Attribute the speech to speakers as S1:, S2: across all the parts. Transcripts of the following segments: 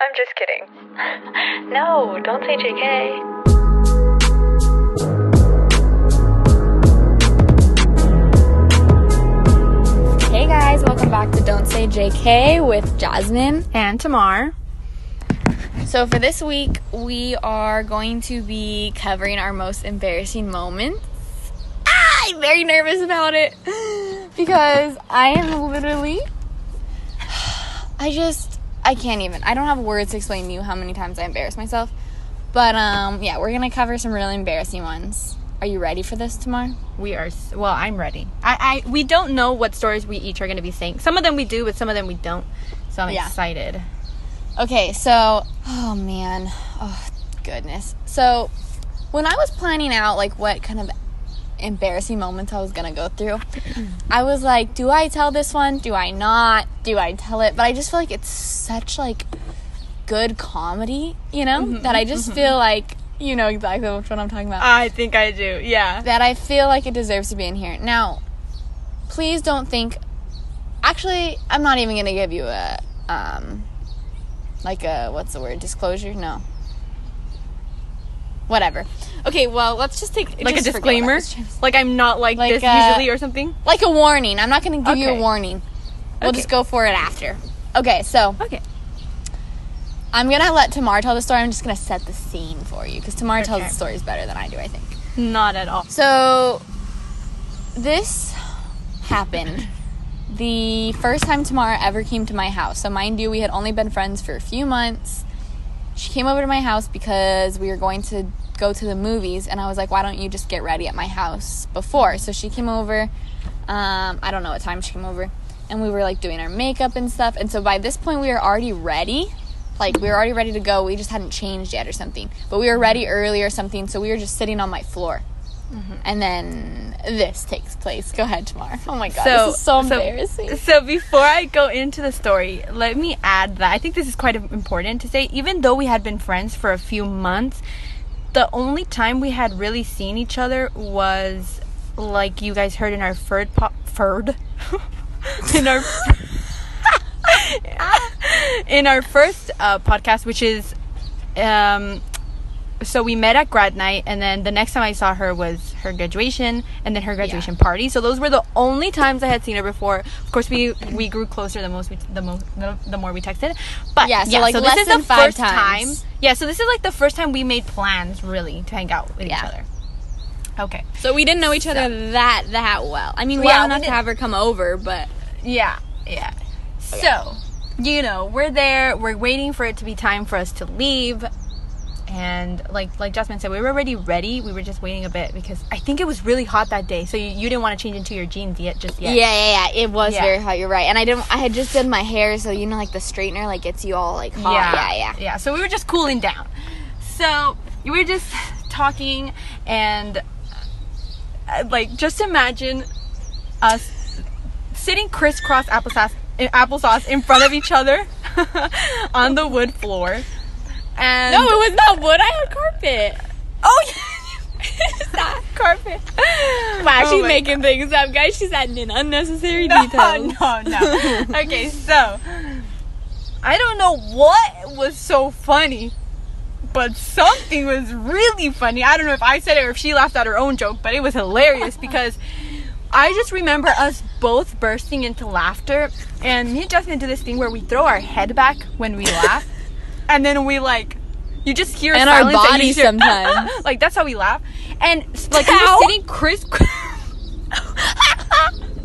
S1: I'm just kidding. No, don't say JK.
S2: Hey guys, welcome back to Don't Say JK with Jasmine.
S3: And Tamar.
S2: So, for this week, we are going to be covering our most embarrassing moments. Ah, I'm very nervous about it because I am literally. I just. I can't even. I don't have words to explain to you how many times I embarrass myself. But, um, yeah, we're gonna cover some really embarrassing ones. Are you ready for this Tamar?
S3: We are well. I'm ready. I, I we don't know what stories we each are going to be saying. Some of them we do, but some of them we don't. So I'm
S2: Yeah.
S3: excited.
S2: Okay, so oh man, oh goodness. So when I was planning out like what kind of embarrassing moments I was gonna go through, I was like, do I tell this one? Do I not? Do I tell it? But I just feel like it's such like good comedy, you know, that I just feel like you know exactly which one I'm talking about.
S3: I think I do. Yeah.
S2: that I feel like it deserves to be in here. Now, please don't think. Actually, I'm not even gonna give you a um, like a what's the word disclosure? No. Whatever. Okay, well, let's just take
S3: Like
S2: just
S3: a
S2: forget what I
S3: disclaimer.
S2: was trying to say.
S3: Like I'm not like,
S2: Like,
S3: this
S2: uh,
S3: usually or something.
S2: Like a warning. I'm not gonna give you a warning. We'll
S3: Okay.
S2: just go for it after. Okay, so
S3: Okay.
S2: I'm gonna let Tamar tell the story. I'm just gonna set the scene for you because Tamar tells
S3: Okay.
S2: the stories better than I do. I think.
S3: Not at all.
S2: So, this happened the first time Tamara ever came to my house. So, mind you, we had only been friends for a few months. She came over to my house because we were going to go to the movies, and I was like, why don't you just get ready at my house before? So, she came over. Um, I don't know what time she came over. And we were like doing our makeup and stuff. And so, by this point, we were already ready. Like, we were already ready to go. We just hadn't changed yet or something. But we were ready early or something. So, we were just sitting on my floor and then this takes place. Go ahead, Tamar. Oh my god, this is so embarrassing.
S3: So before I go into the story, let me add that I think this is quite important to say. Even though we had been friends for a few months, the only time we had really seen each other was like you guys heard in our third po- third in our in our first uh, podcast, which is um, so we met at grad night and then the next time i saw her was her graduation and then her graduation party. So those were the only times i had seen her before. Of course we we grew closer the most we, the most the, the more we texted. But
S2: Yeah, so, like,
S3: this
S2: less
S3: is
S2: than
S3: the
S2: five
S3: first
S2: times.
S3: time. Yeah so this is like the first time we made plans really to hang out with
S2: Yeah.
S3: each other. Okay.
S2: So we didn't know each other that that well. I mean,
S3: Yeah,
S2: well
S3: we
S2: enough to have her come over, but
S3: yeah oh, yeah. So you know we're there. We're waiting for it to be time for us to leave and like like Jasmine said, we were already ready. We were just waiting a bit because I think it was really hot that day. So you, you didn't want to change into your jeans yet, just
S2: yeah,
S3: yet.
S2: yeah, yeah. yeah. It was
S3: Yeah.
S2: very hot. You're right. And I didn't. I had just done my hair, so you know, like the straightener, like gets you all like hot. Yeah, yeah.
S3: yeah. yeah. So we were just cooling down. So we were just talking and uh, like just imagine us sitting crisscross applesauce applesauce in front of each other on the wood floor. And
S2: No, it was not wood. I had carpet.
S3: oh yeah, it's not carpet.
S2: Wow,
S3: Oh
S2: she's making things up, guys. She's adding in unnecessary detail.
S3: no,
S2: details.
S3: no, no. okay, so I don't know what was so funny, but something was really funny. I don't know if I said it or if she laughed at her own joke, but it was hilarious because I just remember us both bursting into laughter, and me and Jasmine do this thing where we throw our head back when we laugh, and then we like. You just hear
S2: And our
S3: silence and you
S2: bodies
S3: hear-
S2: sometimes.
S3: like that's how we laugh, and like we were sitting criss.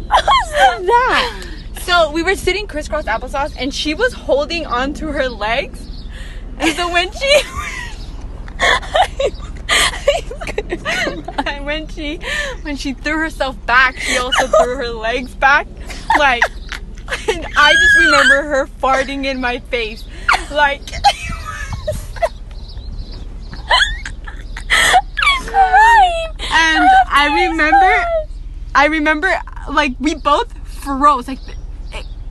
S2: that?
S3: So we were sitting crisscross applesauce, and she was holding onto her legs. And so when she, and when she, when she threw herself back, she also threw her legs back, like. And I just remember her farting in my face, like. And I remember, I remember, like we both froze, like,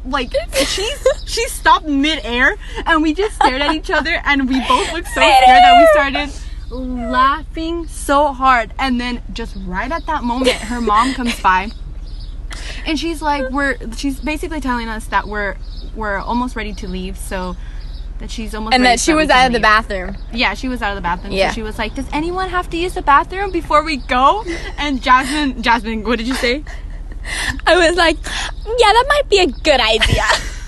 S3: like she she stopped midair, and we just stared at each other, and we both looked so scared that we started laughing so hard. And then just right at that moment, her mom comes by, and she's like, "We're," she's basically telling us that we're we're almost ready to leave, so that she's almost
S2: and that she was out of the bathroom.
S3: Yeah, she was out of the bathroom.
S2: Yeah.
S3: So she was like, "Does anyone have to use the bathroom before we go?" And Jasmine, Jasmine, what did you say?
S2: I was like, yeah, that might be a good idea.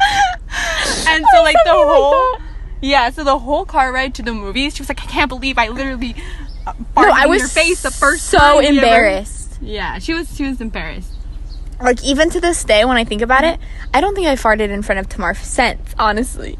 S3: And so like the
S2: something like
S3: whole yeah, so the whole car ride to the movies, she was like, "I can't believe I literally uh,
S2: no, I
S3: in
S2: was
S3: your face the first
S2: so
S3: time." you ever-"
S2: embarrassed.
S3: Yeah, she was she was embarrassed.
S2: Like even to this day, when I think about it, I don't think I farted in front of Tamar since. Honestly,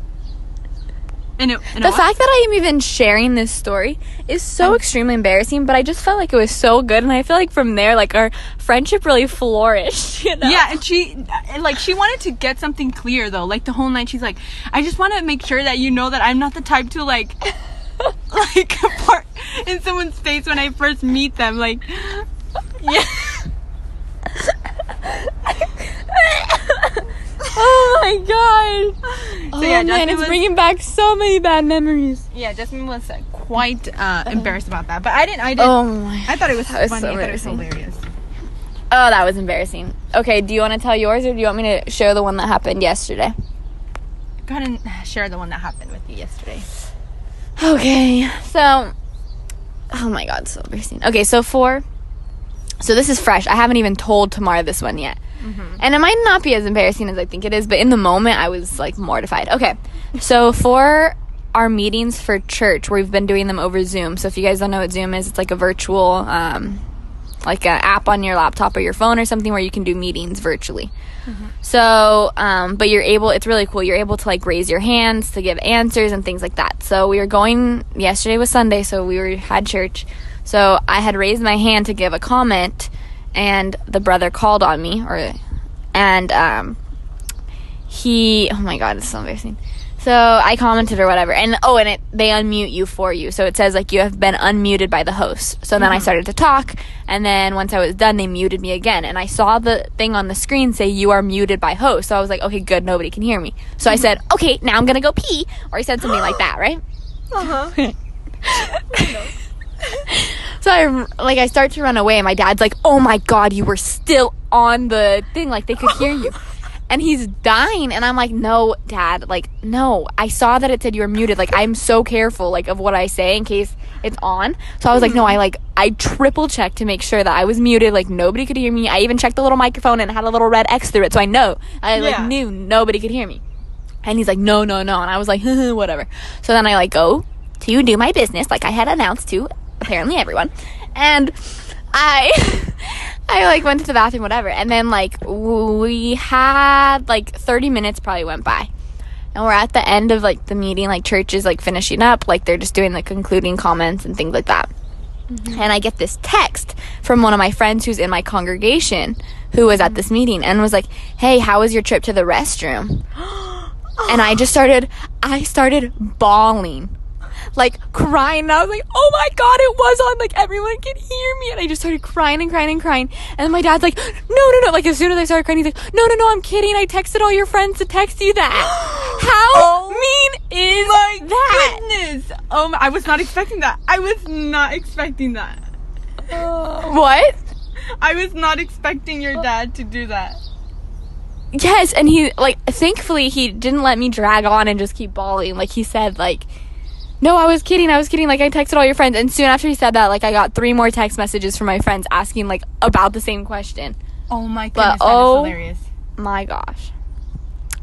S3: And it, and
S2: the fact that I am even sharing this story is so oh. extremely embarrassing. But I just felt like it was so good, and I feel like from there, like our friendship really flourished. You know?
S3: Yeah, and she and, like she wanted to get something clear though. Like the whole night, she's like, "I just want to make sure that you know that I'm not the type to like, like fart in someone's face when I first meet them." Like, yeah,
S2: oh my god.
S3: So, yeah,
S2: oh man,
S3: Jasmine
S2: it's
S3: was-
S2: bringing back so many bad memories.
S3: yeah. Jasmine was uh, quite uh, embarrassed about that, but I didn't. I didn't.
S2: Oh my.
S3: I thought it was funny.
S2: so
S3: I thought it was hilarious.
S2: Oh, that was embarrassing. Okay, do you want to tell yours or do you want me to share the one that happened yesterday?
S3: Go ahead and share the one that happened with you yesterday.
S2: Okay, so. Oh my god, so embarrassing. Okay, so for. So this is fresh. I haven't even told Tamara this one yet. And it might not be as embarrassing as I think it is, but in the moment I was like mortified. Okay, so for our meetings for church, we've been doing them over Zoom. So if you guys don't know what Zoom is, it's like a virtual, um, like an app on your laptop or your phone or something where you can do meetings virtually. So, um, but you're able, it's really cool. You're able to like raise your hands to give answers and things like that. So we were going, yesterday was Sunday, so we were, had church. So I had raised my hand to give a comment and the brother called on me or, and, um, he, oh my God, it's so embarrassing. So I commented or whatever, and oh, and it they unmute you for you. So it says like you have been unmuted by the host. So then I started to talk, and then once I was done, they muted me again, and I saw the thing on the screen say you are muted by host. So I was like, okay, good, nobody can hear me. So I said, okay, now I'm gonna go pee, or I said something like that, right?
S3: Uh huh.
S2: So I like I start to run away, and my dad's like, "Oh my god, you were still on the thing, like they could hear you." And he's dying, and I'm like, "No, dad, like no. I saw that it said you were muted. Like I'm so careful, like of what I say in case it's on." So I was like, "No, I like I triple checked to make sure that I was muted, like nobody could hear me. I even checked the little microphone and it had a little red X through it, so I know I like
S3: Yeah.
S2: knew nobody could hear me." And he's like, "No, no, no," and I was like, "Whatever." So then I like go to do my business, like I had announced to apparently everyone, and I, I like went to the bathroom, whatever, and then like we had like thirty minutes probably went by, and we're at the end of like the meeting, like church is like finishing up, like they're just doing the concluding comments and things like that. Mm-hmm. And I get this text from one of my friends who's in my congregation who was at this mm-hmm. meeting and was like, Hey, how was your trip to the restroom? and I just started, I started bawling, like crying. And I was like, oh my God, it was on. Like everyone can hear me. And I just started crying and crying and crying. And then my dad's like, no, no, no. Like as soon as I started crying, he's like, no, no, no, I'm kidding. I texted all your friends to text you that. How oh mean is that?
S3: Goodness. Oh, my, I was not expecting that. I was not expecting that. Oh.
S2: What?
S3: I was not expecting your dad to do that.
S2: Yes, and he like thankfully he didn't let me drag on and just keep bawling. Like he said like no, I was kidding. I was kidding. Like I texted all your friends and soon after he said that like I got three more text messages from my friends asking like about the same question.
S3: Oh my
S2: But,
S3: goodness, that is
S2: oh-
S3: hilarious.
S2: My gosh.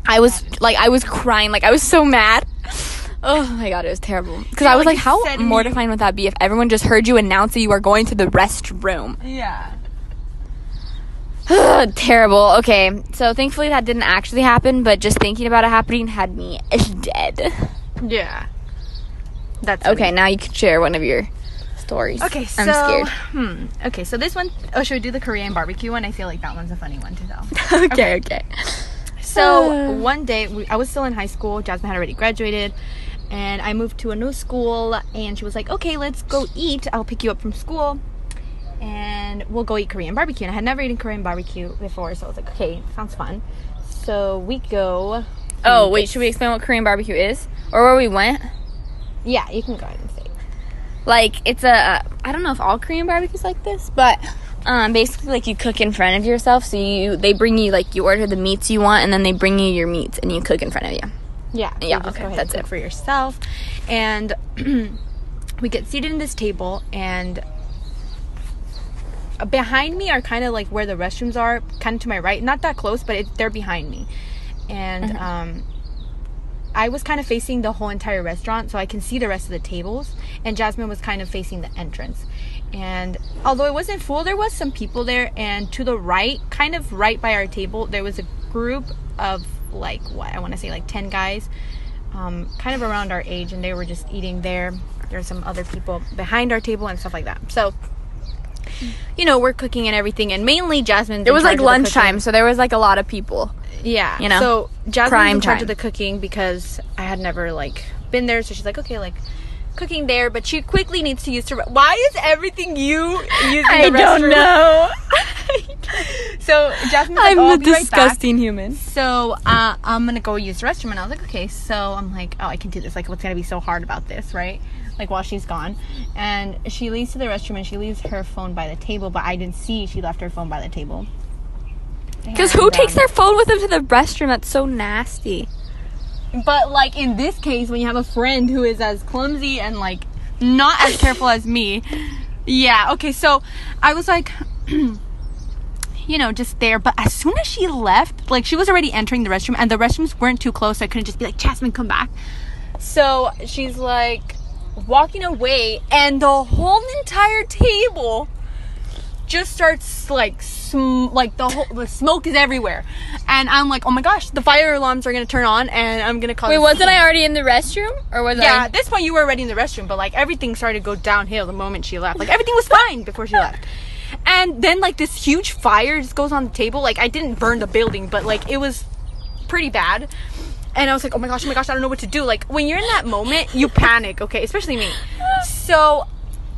S2: I was like I was crying. Like I was so mad. Oh my god, it was terrible. Cuz
S3: Yeah,
S2: I was
S3: like
S2: like how
S3: said when you-
S2: mortifying would that be if everyone just heard you announce that you are going to the restroom?
S3: Yeah.
S2: Terrible. Okay, so thankfully that didn't actually happen, but just thinking about it happening had me dead.
S3: Yeah. That's
S2: Okay, now you can share one of your stories.
S3: Okay, so
S2: I'm scared.
S3: hmm. Okay, so this one oh should we do the Korean barbecue one? I feel like that one's a funny one to tell.
S2: okay, okay.
S3: So one day we, I was still in high school. Jasmine had already graduated, and I moved to a new school. And she was like, "Okay, let's go eat. I'll pick you up from school, and we'll go eat Korean barbecue." And I had never eaten Korean barbecue before, so I was like, "Okay, sounds fun." So we go.
S2: Oh, wait, should we explain what Korean barbecue is? Or where we went?
S3: Yeah, you can go ahead and say. it.
S2: Like, it's a, I don't know if all Korean barbecues like this, but um, basically, like, you cook in front of yourself. So you, they bring you, like, you order the meats you want, and then they bring you your meats, and you cook in front of you.
S3: Yeah. so
S2: Yeah, okay, that's it.
S3: for yourself. And we get seated in this table, and behind me are kind of like where the restrooms are, kind of to my right. Not that close, but it, they're behind me. And
S2: Mm-hmm.
S3: um, I was kind of facing the whole entire restaurant, so I can see the rest of the tables. And Jasmine was kind of facing the entrance. And although it wasn't full, there was some people there. And to the right, kind of right by our table, there was a group of like what I want to say like ten guys, um, kind of around our age, and they were just eating there. There were some other people behind our table and stuff like that. So. You know, we're cooking and everything, and mainly Jasmine.
S2: It was like lunchtime, so there was like a lot of people.
S3: Yeah.
S2: You know?
S3: So Jasmine's
S2: Prime
S3: in charge
S2: time.
S3: of the cooking because I had never like been there, so she's like, okay, like cooking there, but she quickly needs to use to. Why is everything you using
S2: I
S3: the
S2: don't know.
S3: So Jasmine's like,
S2: I'm
S3: oh,
S2: a
S3: be right
S2: disgusting human.
S3: So uh, I'm gonna go use the restroom, and I was like, okay. So I'm like, oh, I can do this. Like, what's gonna be so hard about this, right? Like while she's gone, and she leaves to the restroom, and she leaves her phone by the table, but I didn't see she left her phone by the table.
S2: Because who
S3: And,
S2: takes
S3: um,
S2: their phone with them to the restroom? That's so nasty.
S3: But like in this case, when you have a friend who is as clumsy and like not as careful as me, yeah. Okay, so I was like, you know, just there. But as soon as she left, like she was already entering the restroom, and the restrooms weren't too close, so I couldn't just be like, Jasmine, come back. So she's like walking away, and the whole entire table just starts like sm- like the whole the smoke is everywhere, and I'm like, oh my gosh, the fire alarms are gonna turn on, and I'm gonna call.
S2: Wait, wasn't. I already in the restroom? Or was
S3: Yeah,
S2: I?
S3: Yeah, at this point you were already in the restroom, but like everything started to go downhill the moment she left. Like everything was fine before she left. And then like this huge fire just goes on the table. Like I didn't burn the building, but like it was pretty bad. And I was like, oh my gosh, oh my gosh, I don't know what to do. Like when you're in that moment, you panic, okay? Especially me. So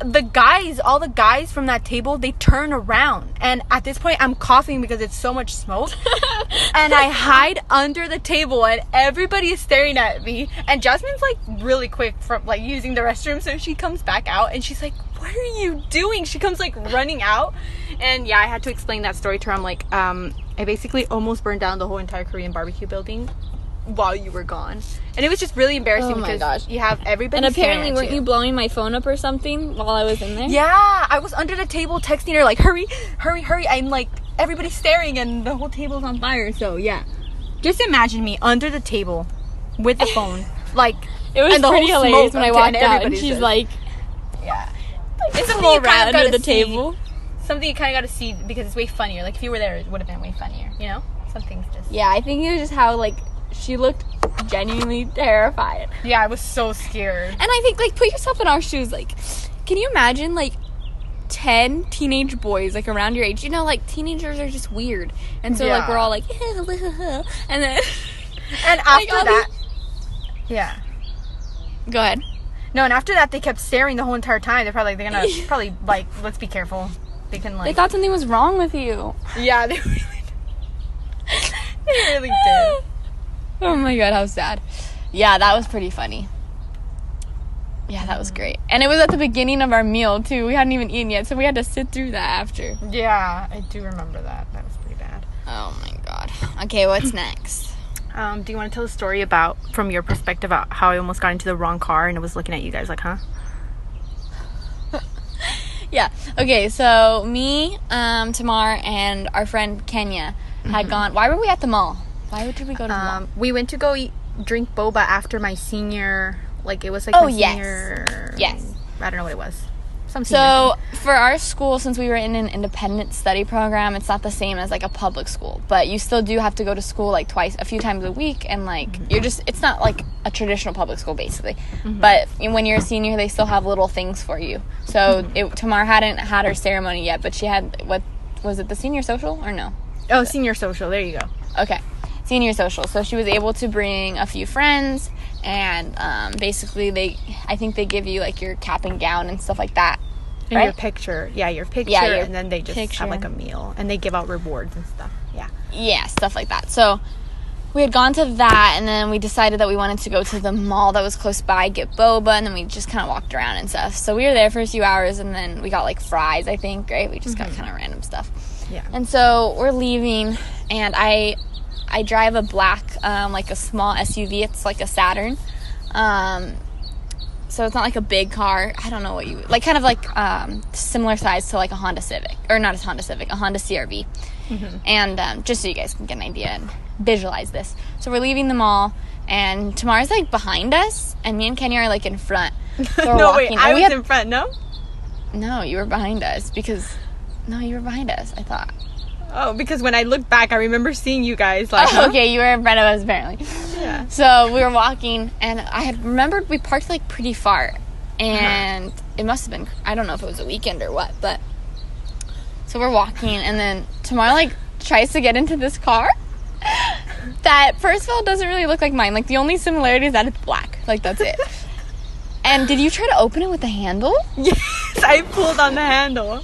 S3: the guys, all the guys from that table, they turn around. And at this point, I'm coughing because it's so much smoke. and I hide under the table, and everybody is staring at me. And Jasmine's like really quick from like using the restroom, so she comes back out and she's like, "What are you doing?" She comes like running out, and yeah, I had to explain that story to her. I'm like, um, I basically almost burned down the whole entire Korean barbecue building while you were gone, and it was just really embarrassing
S2: Oh
S3: because
S2: gosh.
S3: you have everybody.
S2: And apparently, weren't you blowing my phone up or something while I was in there?
S3: yeah, I was under the table texting her like, "Hurry, hurry, hurry!" I'm like, everybody's staring, and the whole table's on fire. So yeah, just imagine me under the table with the phone, like
S2: It was
S3: and the
S2: pretty
S3: whole
S2: hilarious
S3: smoke
S2: when I walked out and she's like,
S3: yeah,
S2: it's
S3: a
S2: something
S3: you
S2: under the
S3: see.
S2: table.
S3: something you kind of got to see because it's way funnier. Like if you were there, it would have been way funnier. You know, some things just
S2: Yeah, I think it was just how like she looked genuinely terrified.
S3: yeah, I was so scared.
S2: And I think like put yourself in our shoes. Like, can you imagine like ten teenage boys like around your age? You know, like teenagers are just weird, and so like we're all like, and then
S3: And after
S2: all
S3: that, yeah.
S2: go ahead.
S3: No, and after that, they kept staring the whole entire time. They're probably like, they're gonna probably like, let's be careful. They can like They
S2: thought something was wrong with you.
S3: yeah, they really, they really did.
S2: Oh my god, how sad. Yeah, that was pretty funny. Yeah, that was great. And it was at the beginning of our meal too. We hadn't even eaten yet, so we had to sit through that after.
S3: Yeah, I do remember that. That was pretty bad.
S2: Oh my god. Okay, what's next?
S3: Um, do you want to tell a story about, from your perspective, about how I almost got into the wrong car and I was looking at you guys like, huh?
S2: Yeah. Okay, so me, um, Tamar, and our friend Kenya had gone. Why were we at the mall? Why did we go to?
S3: Um, we went to go eat, drink boba after my senior, like it was like
S2: Oh,
S3: my
S2: yes.
S3: senior.
S2: Yes.
S3: I don't know what it was. Some
S2: So for our school, since we were in an independent study program, it's not the same as like a public school. But you still do have to go to school like twice, a few times a week, and like mm-hmm. you're just it's not like a traditional public school basically. Mm-hmm. But when you're a senior, they still have little things for you. So mm-hmm. it, Tamar hadn't had her ceremony yet, but she had what was it the senior social or no?
S3: Oh, senior social. There you go.
S2: Okay, senior social. So she was able to bring a few friends, and um, basically they, I think they give you like your cap and gown and stuff like that.
S3: And your picture. Yeah, your picture.
S2: Yeah, your
S3: and then they just
S2: picture.
S3: have like a meal and they give out rewards and stuff. Yeah.
S2: yeah, stuff like that. So we had gone to that, and then we decided that we wanted to go to the mall that was close by, get boba, and then we just kind of walked around and stuff. So we were there for a few hours, and then we got like fries, I think, right? We just got kind of random stuff.
S3: Yeah.
S2: And so we're leaving, and I I drive a black, um, like a small SUV. It's like a Saturn. Um, so it's not like a big car. I don't know what you like, kind of like um, similar size to like a Honda Civic, or not a Honda Civic, a Honda CRV. And um, just so you guys can get an idea and visualize this. So we're leaving the mall, and Tamara's like behind us, and me and Kenya are like in front. So
S3: no, wait, I was
S2: had-
S3: in front. No.
S2: no, you were behind us because no, you were behind us. I thought.
S3: Oh, because when I look back, I remember seeing you guys like.
S2: Oh, okay, you were in front of us apparently.
S3: Yeah.
S2: So we were walking, and I had remembered we parked like pretty far, and it must have been I don't know if it was a weekend or what, but so we're walking, and then Tamara like tries to get into this car that first of all doesn't really look like mine. Like the only similarity is that it's black. Like that's it. and did you try to open it with the handle?
S3: Yes, I pulled on the handle.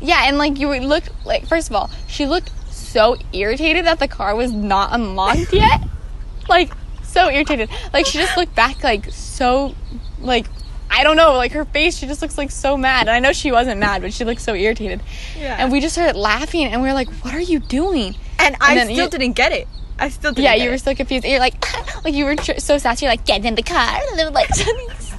S2: Yeah, and like you would look like first of all, she looked so irritated that the car was not unlocked yet. like so irritated. Like she just looked back like so like I don't know, like her face, she just looks like so mad. And I know she wasn't mad, but she looked so irritated.
S3: Yeah.
S2: And we just started laughing and we were like, What are you doing?
S3: and I
S2: then
S3: still
S2: you-
S3: didn't get it. I still didn't.
S2: Yeah, you were
S3: it.
S2: so confused. You're like like you were tr- so sassy, you're like, get in the car and then like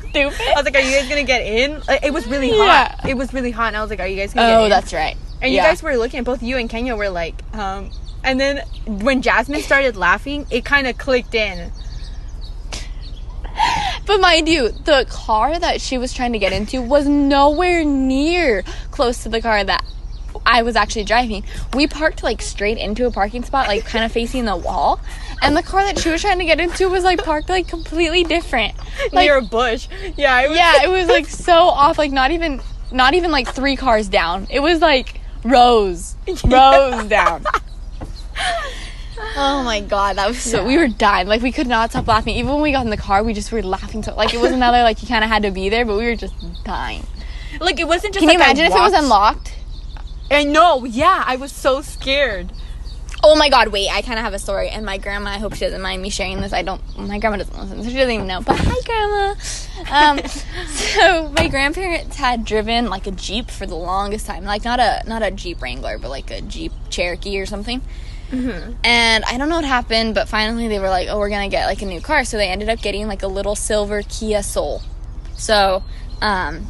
S2: stupid.
S3: I was like, "Are you guys gonna get in?" Like, it was really
S2: Yeah.
S3: hot. It was really hot, and I was like, "Are you guys gonna get in?"
S2: Oh, that's right.
S3: And
S2: Yeah.
S3: you guys were looking. Both you and Kenya were like, um. And then when Jasmine started laughing, it kind of clicked in.
S2: But mind you, the car that she was trying to get into was nowhere near close to the car that I was actually driving. We parked like straight into a parking spot, like kind of facing the wall. And the car that she was trying to get into was like parked like completely different. Like
S3: near a bush. Yeah, it was,
S2: yeah, it was like so off, like not even not even like three cars down. It was like rows. Rows down. Oh my god, that was so we were dying. Like we could not stop laughing. Even when we got in the car, we just were laughing so like it was another like you kinda had to be there, but we were just dying.
S3: like it wasn't just.
S2: Can you
S3: like, I
S2: imagine if it was unlocked?
S3: I know. Yeah, I was so scared.
S2: Oh my god, wait, I kinda have a story and my grandma, I hope she doesn't mind me sharing this. I don't my grandma doesn't listen, so she doesn't even know. But hi grandma. Um so my grandparents had driven like a Jeep for the longest time. Like not a not a Jeep Wrangler, but like a Jeep Cherokee or something. And I don't know what happened, but finally they were like, "Oh, we're gonna get like a new car." So they ended up getting like a little silver Kia Soul. So, um,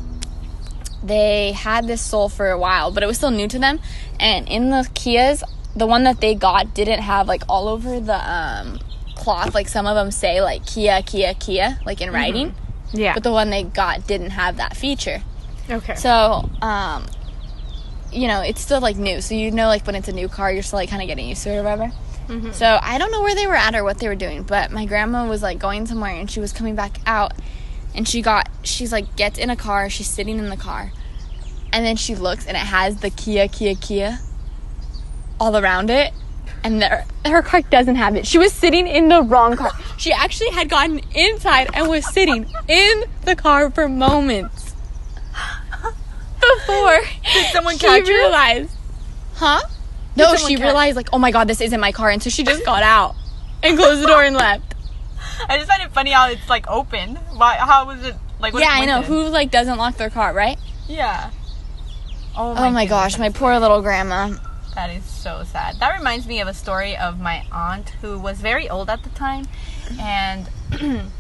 S2: they had this Soul for a while, but it was still new to them. And in the Kias, the one that they got didn't have like all over the um cloth. Like some of them say like Kia, Kia, Kia, like in writing.
S3: Yeah.
S2: But the one they got didn't have that feature.
S3: okay.
S2: So, um, you know, it's still like new. So you know, like when it's a new car, you're still like kind of getting used to it or whatever. So I don't know where they were at or what they were doing, but my grandma was like going somewhere and she was coming back out, and she got she's like gets in a car, she's sitting in the car, and then she looks and it has the Kia Kia Kia all around it. And their, her car doesn't have it. She was sitting in the wrong car. She actually had gotten inside and was sitting in the car for moments before
S3: Did someone
S2: she
S3: catch
S2: realized. Huh? No, she realized like, oh my god, this isn't my car, and so she just got out and closed the door and left.
S3: I just find it funny how it's like open. Why? How was it? Like.
S2: yeah, I know. Who like doesn't lock their car, right?
S3: Yeah. Oh
S2: Oh my
S3: goodness,
S2: gosh, my poor little grandma.
S3: That is so sad. That reminds me of a story of my aunt who was very old at the time, and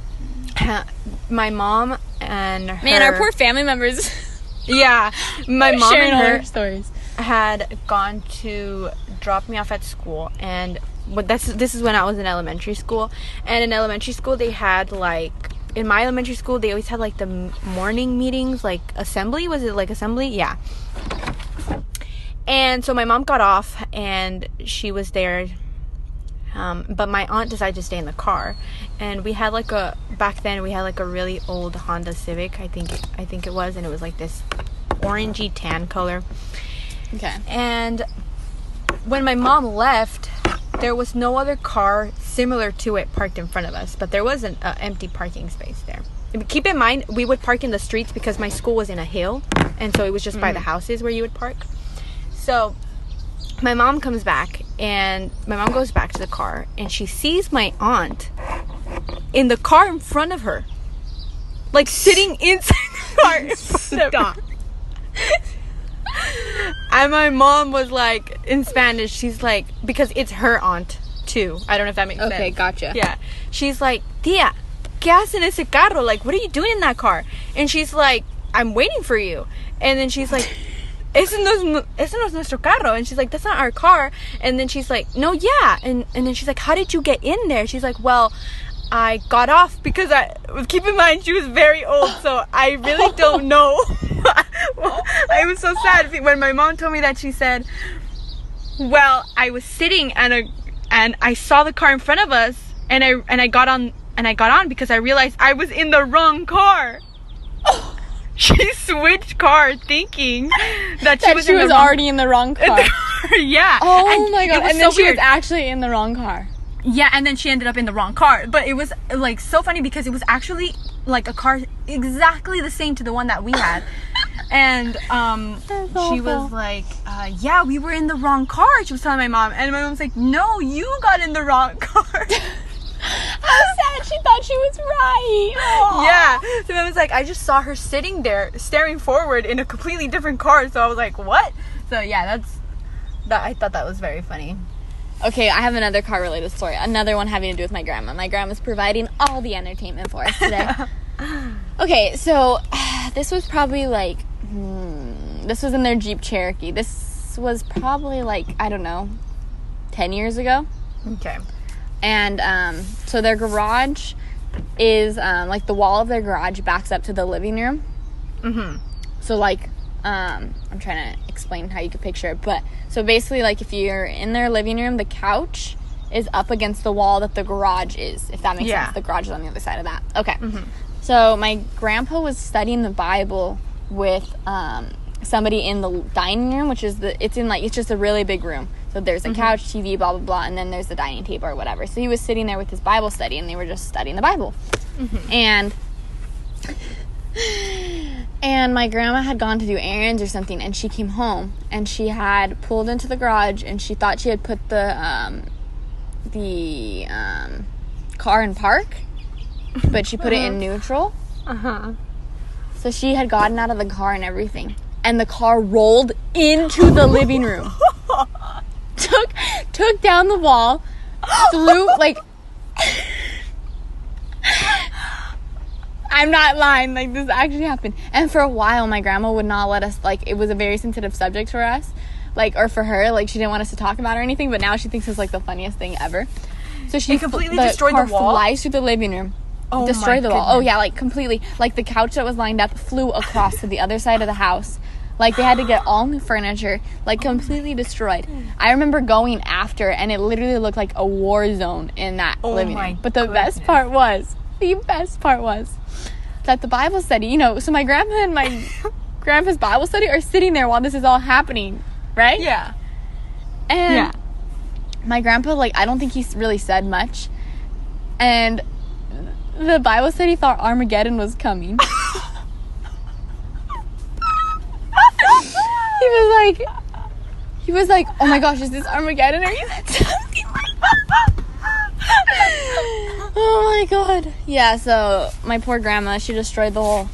S3: my mom and her,
S2: Man, our poor family members
S3: yeah, my mom and her
S2: stories.
S3: had gone to drop me off at school and this this is when I was in elementary school. And in elementary school they had like in my elementary school they always had like the morning meetings like assembly. Was it like assembly? Yeah. And so my mom got off and she was there um, but my aunt decided to stay in the car. And we had like a back then we had like a really old honda civic i think i think it was and it was like this orangey tan color.
S2: Okay.
S3: and when my mom left, there was no other car similar to it parked in front of us, but there was an uh, empty parking space there. Keep in mind, we would park in the streets because my school was in a hill, and so it was just by the houses where you would park. So my mom comes back, and my mom goes back to the car, and she sees my aunt in the car in front of her, like sitting inside the car in front of her. And my mom was like, in Spanish, she's like, because it's her aunt too. I don't know if that makes sense.
S2: Okay, gotcha.
S3: Yeah. She's like, Tia, ¿qué haces en ese carro? Like, what are you doing in that car? And she's like, I'm waiting for you. And then she's like, ese no, es, ese no es nuestro carro. And she's like, that's not our car. And then she's like, no, yeah. And, and then she's like, how did you get in there? She's like, well, I got off because I, keep in mind, she was very old. So I really don't know. I was so sad when my mom told me that she said, well, I was sitting and a and I saw the car in front of us and I and I got on and I got on because I realized I was in the wrong car. She switched car thinking that she
S2: That
S3: was,
S2: she
S3: in
S2: was
S3: wrong-
S2: already in the wrong car.
S3: yeah.
S2: Oh
S3: And
S2: my god! And then
S3: so
S2: she
S3: weird.
S2: was actually in the wrong car.
S3: Yeah, and then she ended up in the wrong car. But it was like so funny because it was actually like a car exactly the same to the one that we had. And um she was like, uh, yeah, we were in the wrong car. She was telling my mom. And my mom's like, no, you got in the wrong car.
S2: How sad! She thought she was right.
S3: yeah. So I was like, I just saw her sitting there staring forward in a completely different car. So I was like, what? So yeah, that's that I thought that was very funny.
S2: Okay, I have another car related story. Another one having to do with my grandma. My grandma's providing all the entertainment for us today. okay, so this was probably like, hmm, this was in their Jeep Cherokee. This was probably like, I don't know, 10 years ago.
S3: Okay.
S2: And um, so their garage is um, like the wall of their garage backs up to the living room.
S3: Mm-hmm.
S2: So like, um, I'm trying to explain how you could picture it, but so basically, like if you're in their living room, the couch is up against the wall that the garage is. If that makes
S3: Yeah.
S2: sense, the garage is on the other side of that. Okay. So my grandpa was studying the Bible with um, somebody in the dining room, which is the it's in like it's just a really big room. So there's a couch, TV, blah blah blah, and then there's the dining table or whatever. So he was sitting there with his Bible study, and they were just studying the Bible, and and my grandma had gone to do errands or something and she came home and she had pulled into the garage and she thought she had put the um the um car in park but she put it in neutral
S3: Uh-huh.
S2: So she had gotten out of the car and everything and the car rolled into the living room took took down the wall threw like I'm not lying. Like this actually happened. And for a while, my grandma would not let us. Like it was a very sensitive subject for us, like or for her. Like she didn't want us to talk about it or anything. But now she thinks it's like the funniest thing ever. So she
S3: It completely destroyed the
S2: car
S3: wall?
S2: Flies through the living room.
S3: Oh
S2: destroyed the wall. Oh yeah, like completely. Like the couch that was lined up flew across to the other side of the house. Like they had to get all new furniture, like completely destroyed. I remember going after, and it literally looked like a war zone in that
S3: Oh
S2: living room. But the best part was, the best part was that the Bible study, you know, so my grandpa and my grandpa's Bible study are sitting there while this is all happening, right?
S3: Yeah.
S2: And
S3: Yeah.
S2: my grandpa, like, I don't think he really said much. And the Bible said he thought Armageddon was coming. he was like, he was like, oh my gosh, is this Armageddon? Or you said something like that. oh my god. Yeah, so my poor grandma, she destroyed the whole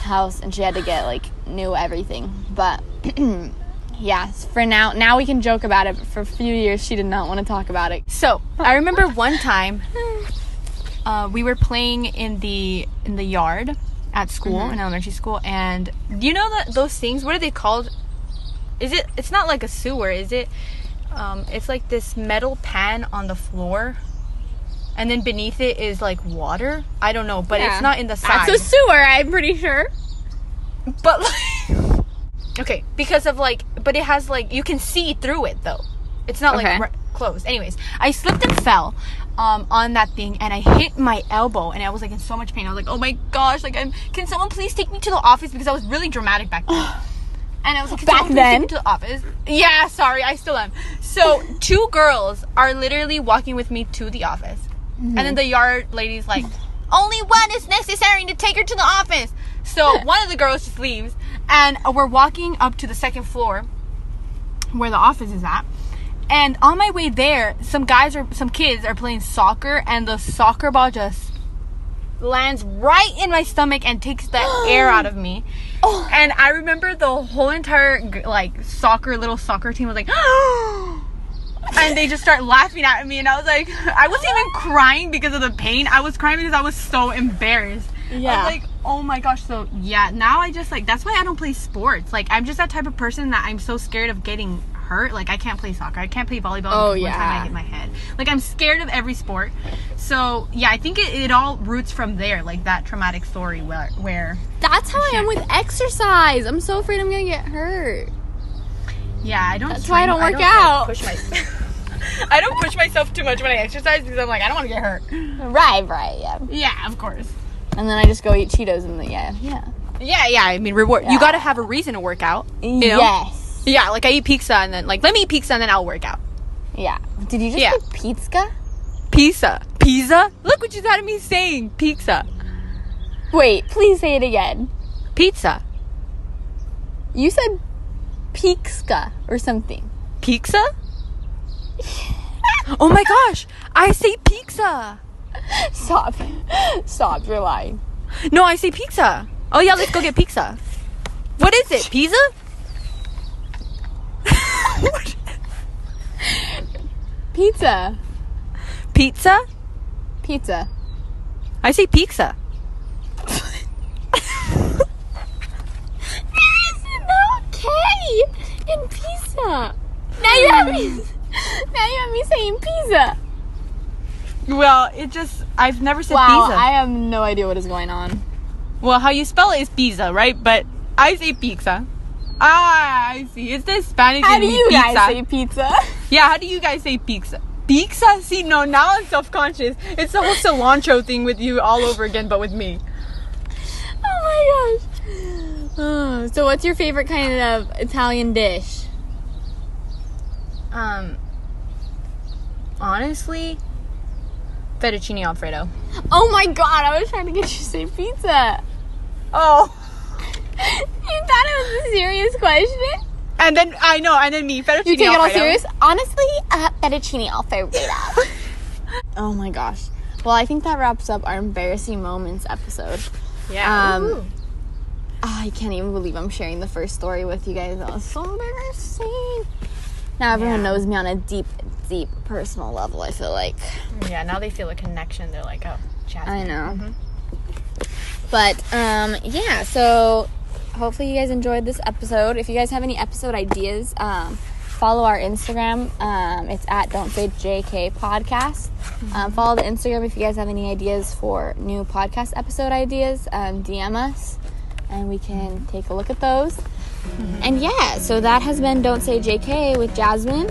S2: house and she had to get like new everything. But yeah, for now, now we can joke about it. But for a few years, she did not want to talk about it.
S3: So I remember one time uh, we were playing in the in the yard at school in elementary school, and do you know that those things? What are they called? Is it? It's not like a sewer, is it? Um, it's like this metal pan on the floor, and then beneath it is like water. I don't know, but
S2: Yeah.
S3: it's not in the side.
S2: That's a sewer, I'm pretty sure.
S3: but like, okay, because of like, but it has like you can see through it though. It's not
S2: Okay.
S3: like r- closed. Anyways, I slipped and fell um, on that thing, and I hit my elbow, and I was like in so much pain. I was like, oh my gosh, like, I'm, can someone please take me to the office because I was really dramatic back then. And I was like,
S2: Back then?
S3: to the office? Yeah, sorry, I still am. So two girls are literally walking with me to the office, and then the yard lady's like, only one is necessary to take her to the office. So one of the girls just leaves, and we're walking up to the second floor where the office is at. And on my way there, some guys or some kids are playing soccer, and the soccer ball just lands right in my stomach and takes the air out of me.
S2: Oh.
S3: And I remember the whole entire like soccer little soccer team was like, and they just start laughing at me and I was like I wasn't even crying because of the pain. I was crying because I was so embarrassed. I
S2: Yeah.
S3: was like, oh my gosh. So yeah, now I just like that's why I don't play sports. Like I'm just that type of person that I'm so scared of getting hurt. Like I can't play soccer. I can't play volleyball.
S2: Oh,
S3: one time
S2: yeah.
S3: I hit my head. Like I'm scared of every sport. So yeah, I think it, it all roots from there. Like that traumatic story where where
S2: That's how I am with exercise. I'm so afraid I'm gonna get hurt.
S3: yeah I don't.
S2: That's why I don't work
S3: like,
S2: out.
S3: push my, I don't push myself too much when I exercise because I'm like I don't want to get hurt.
S2: Right, right, yeah.
S3: Yeah, of course.
S2: And then I just go eat Cheetos and then yeah, yeah.
S3: Yeah, yeah. I mean, reward.
S2: Yeah.
S3: You got to have a reason to work out. You know?
S2: Yes.
S3: Yeah, like I eat pizza and then like let me eat pizza and then I'll work out.
S2: Yeah. Did you just
S3: Yeah.
S2: say pizza?
S3: Pizza, pizza. Look what you had me saying. Pizza,
S2: Wait, please say it again.
S3: pizza,
S2: You said pizza or something.
S3: pizza. oh my gosh, I say pizza.
S2: Stop. Stop, you're lying.
S3: No, I say pizza. Oh yeah, let's go get pizza. What is it? Pizza?
S2: Pizza.
S3: Pizza?
S2: Pizza.
S3: I say pizza.
S2: There is no K in pizza. Now you have me. Now you have me saying pizza.
S3: Well, it just I've never said
S2: Wow,
S3: pizza.
S2: I have no idea what is going on.
S3: Well, how you spell it is pizza, right? But I say pizza. Ah, I see. It's the Spanish
S2: How do you
S3: pizza.
S2: guys say pizza?
S3: Yeah, how do you guys say pizza? Pizza? See, no, now I'm self-conscious. It's the whole cilantro thing with you all over again, but with me.
S2: Oh my gosh. Oh, so, what's your favorite kind of Italian dish?
S3: Um, honestly, fettuccine alfredo.
S2: Oh my god, I was trying to get you to say pizza.
S3: Oh,
S2: You thought it was a serious question?
S3: and then I know, and then me fettuccine
S2: You take it all
S3: alfredo.
S2: serious? Honestly, uh, fettuccine alfredo. oh my gosh. Well, I think that wraps up our embarrassing moments episode.
S3: Yeah.
S2: Um,
S3: Ooh.
S2: Ah, I can't even believe I'm sharing the first story with you guys. That was so embarrassing. Now everyone
S3: Yeah.
S2: knows me on a deep, deep personal level. I feel like
S3: yeah. Now they feel a connection. They're like, oh, Jasmine.
S2: I know.
S3: Mhm.
S2: But um, yeah. So hopefully you guys enjoyed this episode. If you guys have any episode ideas, um, follow our Instagram. Um, it's at Don't Say JK Podcast. Um, follow the Instagram if you guys have any ideas for new podcast episode ideas. Um, DM us, and we can take a look at those. And yeah, so that has been Don't Say JK with Jasmine.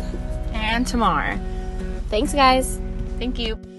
S3: And Tamar.
S2: Thanks, guys.
S3: Thank you.